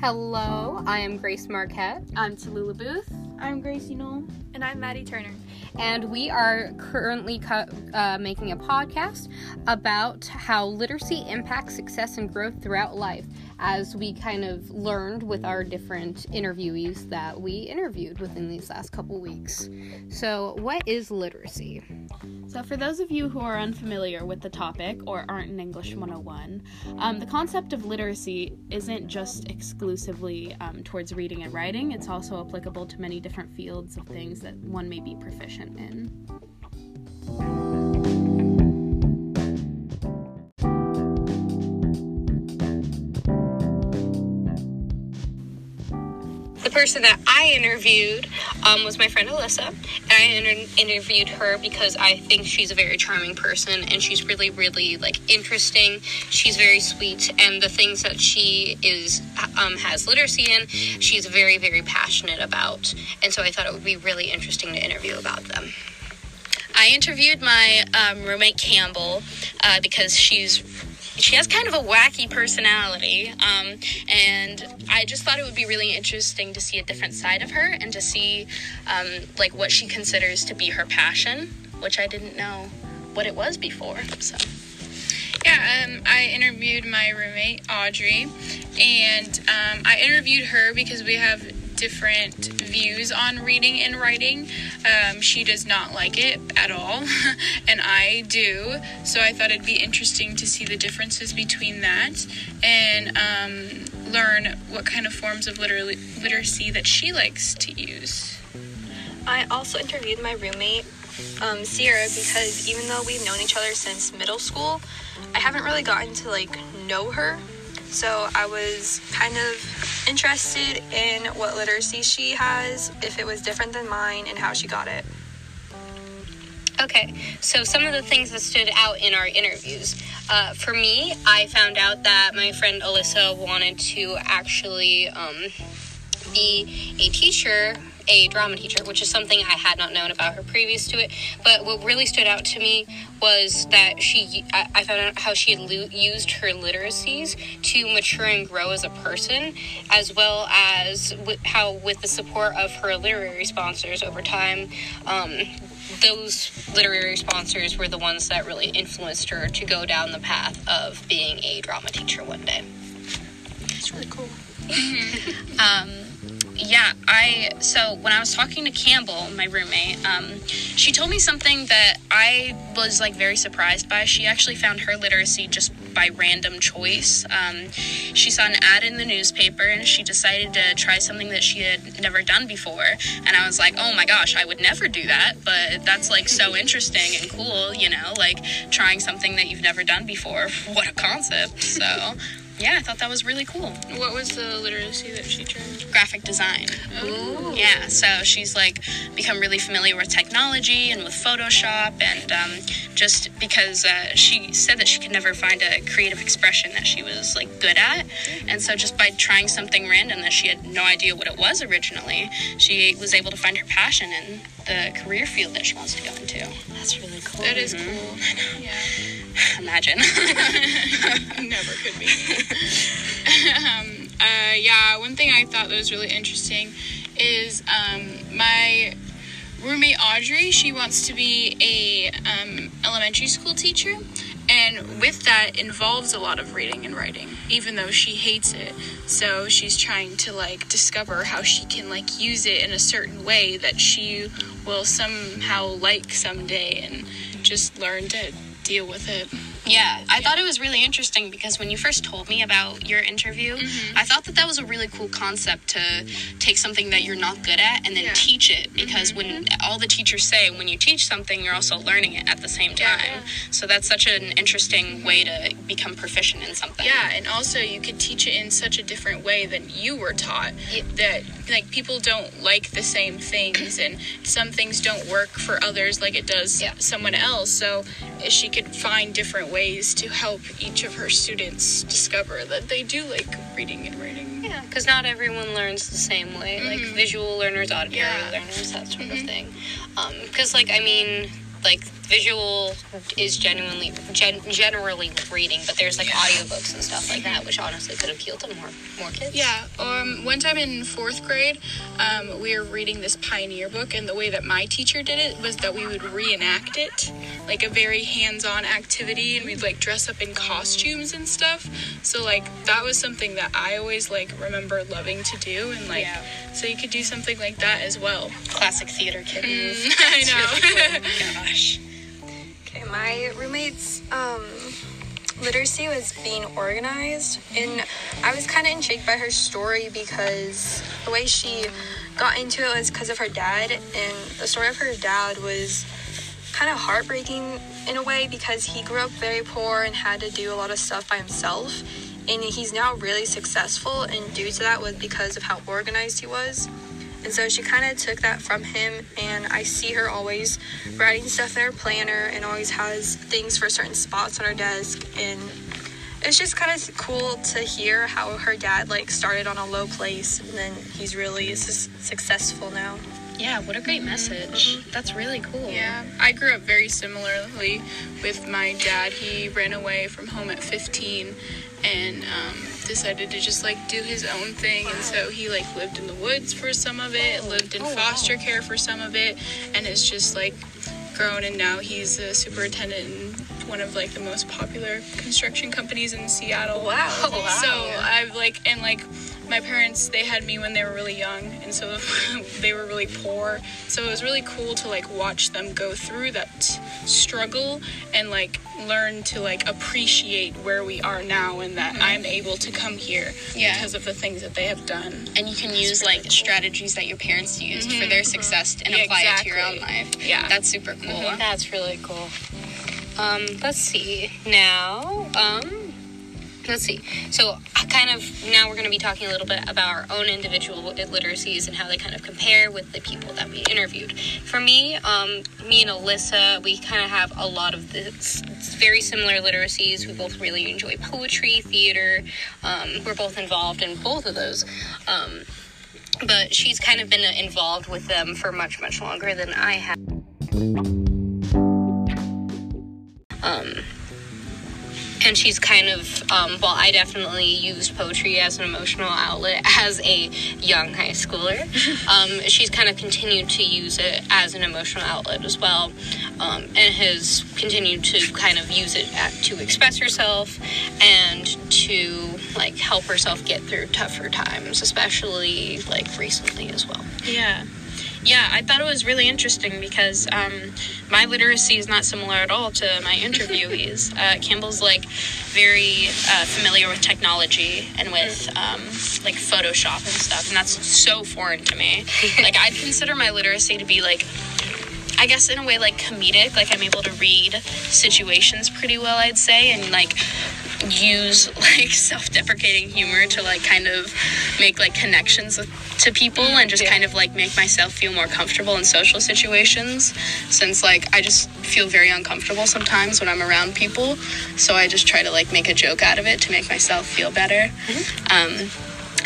Hello, I am Grace Marquette. I'm Tallulah Booth. I'm Gracie Knoll. And I'm Maddie Turner. And we are currently co- uh, making a podcast about how literacy impacts success and growth throughout life, as we kind of learned with our different interviewees that we interviewed within these last couple weeks. So, what is literacy? So, for those of you who are unfamiliar with the topic or aren't in English 101, um, the concept of literacy isn't just exclusively um, towards reading and writing, it's also applicable to many different fields of things that one may be proficient in. The person that I interviewed um, was my friend Alyssa, and I inter- interviewed her because I think she's a very charming person, and she's really, really like interesting. She's very sweet, and the things that she is um, has literacy in, she's very, very passionate about, and so I thought it would be really interesting to interview about them. I interviewed my um, roommate Campbell uh, because she's she has kind of a wacky personality, um, and I just thought it would be really interesting to see a different side of her and to see um, like what she considers to be her passion, which I didn't know what it was before. So. Yeah, um, I interviewed my roommate Audrey, and um, I interviewed her because we have different views on reading and writing. Um, she does not like it at all, and I do. So I thought it'd be interesting to see the differences between that and um, learn what kind of forms of liter- literacy that she likes to use. I also interviewed my roommate, um, Sierra, because even though we've known each other since middle school, I haven't really gotten to like know her. So I was kind of interested in what literacy she has, if it was different than mine, and how she got it. Okay, so some of the things that stood out in our interviews. Uh, for me, I found out that my friend Alyssa wanted to actually um, be a teacher, a drama teacher, which is something I had not known about her previous to it. But what really stood out to me was that she, I, I found out how she had lo- used her literacies to mature and grow as a person, as well as with how, with the support of her literary sponsors over time, um, those literary sponsors were the ones that really influenced her to go down the path of being a drama teacher one day. It's really cool. um, yeah, I so when I was talking to Campbell, my roommate, um, she told me something that I was like very surprised by. She actually found her literacy just by random choice. Um, she saw an ad in the newspaper and she decided to try something that she had never done before. And I was like, oh my gosh, I would never do that, but that's like so interesting and cool, you know, like trying something that you've never done before. What a concept! So yeah, I thought that was really cool. What was the literacy that she tried? Graphic design. Ooh. Yeah, so she's like become really familiar with technology and with Photoshop, and um, just because uh, she said that she could never find a creative expression that she was like good at, and so just by trying something random that she had no idea what it was originally, she was able to find her passion in the career field that she wants to go into. That's really cool. That is cool. I know. Yeah. Imagine. Never could be. um, uh, yeah, one thing I thought that was really interesting is um, my roommate Audrey. She wants to be a um, elementary school teacher, and with that involves a lot of reading and writing, even though she hates it. So she's trying to like discover how she can like use it in a certain way that she will somehow like someday, and just learn to deal with it. Yeah, I thought it was really interesting because when you first told me about your interview, Mm-hmm. I thought that that was a really cool concept to take something that you're not good at and then Yeah. teach it because when all the teachers say when you teach something, you're also learning it at the same time. yeah. So that's such an interesting way to become proficient in something. Yeah, and also you could teach it in such a different way than you were taught. Yeah. That like people don't like the same things, and some things don't work for others like it does someone else. So she could find different ways to help each of her students discover that they do like reading and writing. Yeah, because not everyone learns the same way. Like mm-hmm. visual learners, auditory Yeah. learners, that sort of mm-hmm. thing. Um, because, like, I mean, like visual is genuinely gen- generally reading, but there's like audiobooks and stuff like that, which honestly could appeal to more more kids. Yeah. Um, one time in fourth grade, um, we were reading this pioneer book, and the way that my teacher did it was that we would reenact it, like a very hands-on activity, and we'd like dress up in costumes and stuff. So like that was something that I always like remember loving to do, and like Yeah. so you could do something like that as well. Classic theater kid move. I know. Gosh. My roommate's um, literacy was being organized, and I was kind of intrigued by her story because the way she got into it was because of her dad, and the story of her dad was kind of heartbreaking in a way because he grew up very poor and had to do a lot of stuff by himself, and he's now really successful, and due to that was because of how organized he was. And so she kind of took that from him, and I see her always writing stuff in her planner and always has things for certain spots on her desk. And it's just kind of cool to hear how her dad like started on a low place and then he's really su- successful now. Yeah, what a great message. That's really cool. Yeah, I grew up very similarly with my dad. He ran away from home at 15 and um, decided to just like do his own thing. And so he like lived in the woods for some of it, lived in foster care for some of it, and has just like grown. And now he's a superintendent in one of like the most popular construction companies in Seattle. Wow. So I've like and like my parents they had me when they were really young and so they were really poor. So it was really cool to like watch them go through that struggle and like learn to like appreciate where we are now and that I'm able to come here Yeah. because of the things that they have done. And you can use like strategies that your parents used for their success and Yeah, apply it to your own life. Yeah. That's super cool. That's really cool. Um, let's see. Now, um, let's see. So, I kind of now we're going to be talking a little bit about our own individual literacies and how they kind of compare with the people that we interviewed. For me, um, me and Alyssa, we kind of have a lot of this very similar literacies. We both really enjoy poetry, theater. Um, we're both involved in both of those. Um, but she's kind of been involved with them for much, much longer than I have. And she's kind of, um, well, I definitely used poetry as an emotional outlet as a young high schooler. Um, she's kind of continued to use it as an emotional outlet as well, um, and has continued to kind of use it at, to express herself and to like help herself get through tougher times, especially like recently as well. Yeah. Yeah, I thought it was really interesting because um, my literacy is not similar at all to my interviewees. uh, Campbell's like very uh, familiar with technology and with um, like Photoshop and stuff, and that's so foreign to me. like, I'd consider my literacy to be like I guess in a way like comedic, like I'm able to read situations pretty well, I'd say, and like use like self-deprecating humor to like kind of make like connections with, to people and just kind of like make myself feel more comfortable in social situations since like I just feel very uncomfortable sometimes when I'm around people. So I just try to like make a joke out of it to make myself feel better. Mm-hmm. Um,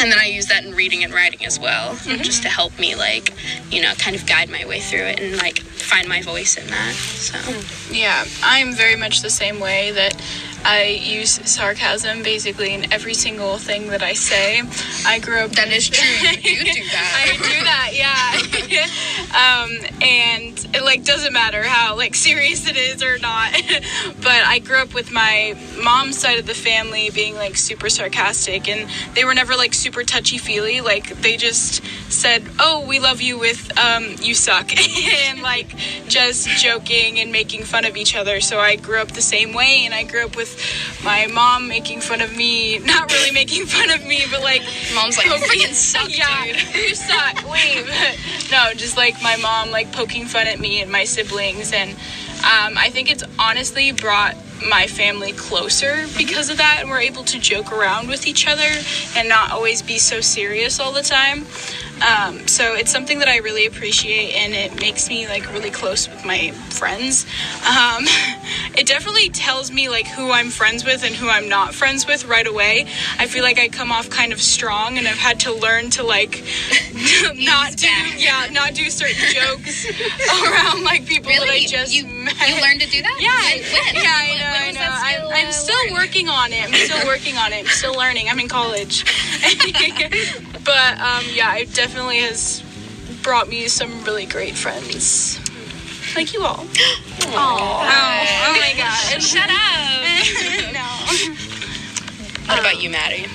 and then I use that in reading and writing as well, mm-hmm. just to help me, like, you know, kind of guide my way through it and, like, find my voice in that. So, hmm. Yeah, I'm very much the same way that I use sarcasm basically in every single thing that I say. I grew up. that is true. You do that. I do that, yeah. um, and like doesn't matter how like serious it is or not. but I grew up with my mom's side of the family being like super sarcastic, and they were never like super touchy feely. Like they just said, "Oh, we love you," with um, "You suck," and like just joking and making fun of each other. So I grew up the same way, and I grew up with my mom making fun of me, not really making fun of me, but like Mom's like, "You freaking suck, yeah, dude." you suck. Wait, no, just like my mom like poking fun at me and my siblings, and um, I think it's honestly brought my family closer because of that, and we're able to joke around with each other and not always be so serious all the time. Um, so it's something that I really appreciate, and it makes me like really close with my friends. Um, it definitely tells me like who I'm friends with and who I'm not friends with right away. I feel like I come off kind of strong, and I've had to learn to like not do yeah not do certain jokes around like people that I just you, met. you learned to do that? Yeah, When? yeah, I When- know, when I was know. skill, I'm, I'm uh, still learned? working on it. I'm still working on it. I'm still learning. I'm in college, but um, yeah, it definitely has brought me some really great friends, like you all. Oh, oh my god! Shut up. no. What about you, Maddie?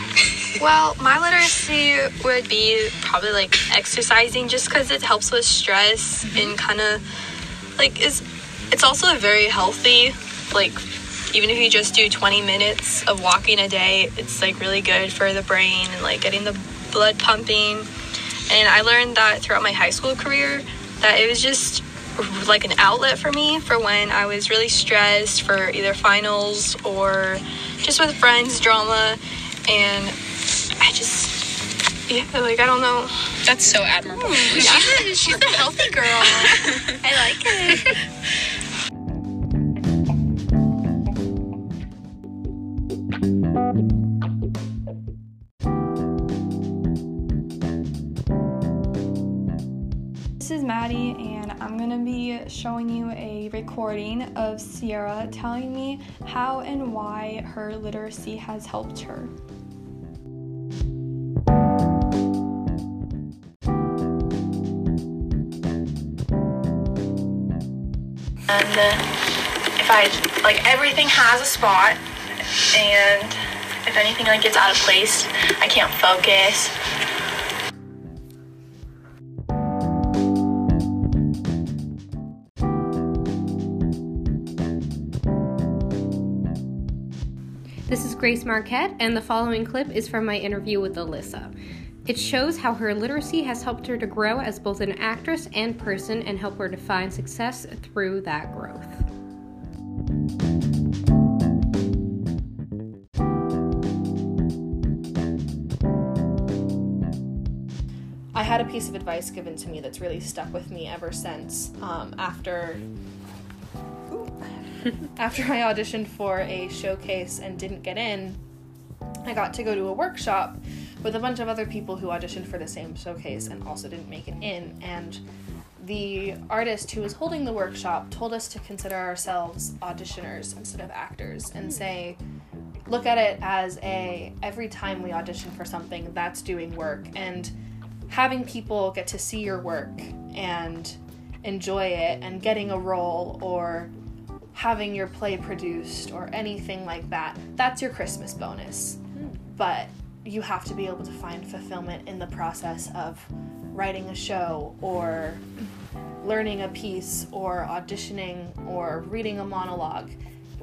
Well, my literacy would be probably like exercising just because it helps with stress and kind of like is it's also a very healthy like even if you just do 20 minutes of walking a day it's like really good for the brain and like getting the blood pumping and i learned that throughout my high school career that it was just like an outlet for me for when i was really stressed for either finals or just with friends drama and i just yeah like i don't know. That's so admirable. she's, a, she's a healthy girl. I like it. This is Maddie, and I'm going to be showing you a recording of Sierra telling me how and why her literacy has helped her. and uh, if I like everything has a spot, and if anything like gets out of place, I can't focus. Grace Marquette, and the following clip is from my interview with Alyssa. It shows how her literacy has helped her to grow as both an actress and person and help her to find success through that growth. I had a piece of advice given to me that's really stuck with me ever since. Um, after after I auditioned for a showcase and didn't get in, I got to go to a workshop with a bunch of other people who auditioned for the same showcase and also didn't make it in. And the artist who was holding the workshop told us to consider ourselves auditioners instead of actors and hmm. say, look at it as a every time we audition for something, that's doing work. And having people get to see your work and enjoy it and getting a role or having your play produced or anything like that, that's your Christmas bonus. Hmm. But you have to be able to find fulfillment in the process of writing a show or learning a piece or auditioning or reading a monologue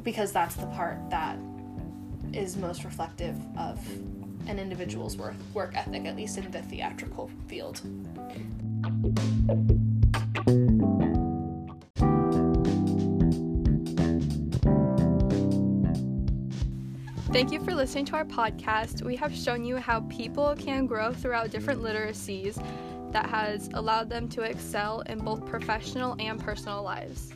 because that's the part that is most reflective of an individual's work, work ethic, at least in the theatrical field. Thank you for listening to our podcast. We have shown you how people can grow throughout different literacies that has allowed them to excel in both professional and personal lives.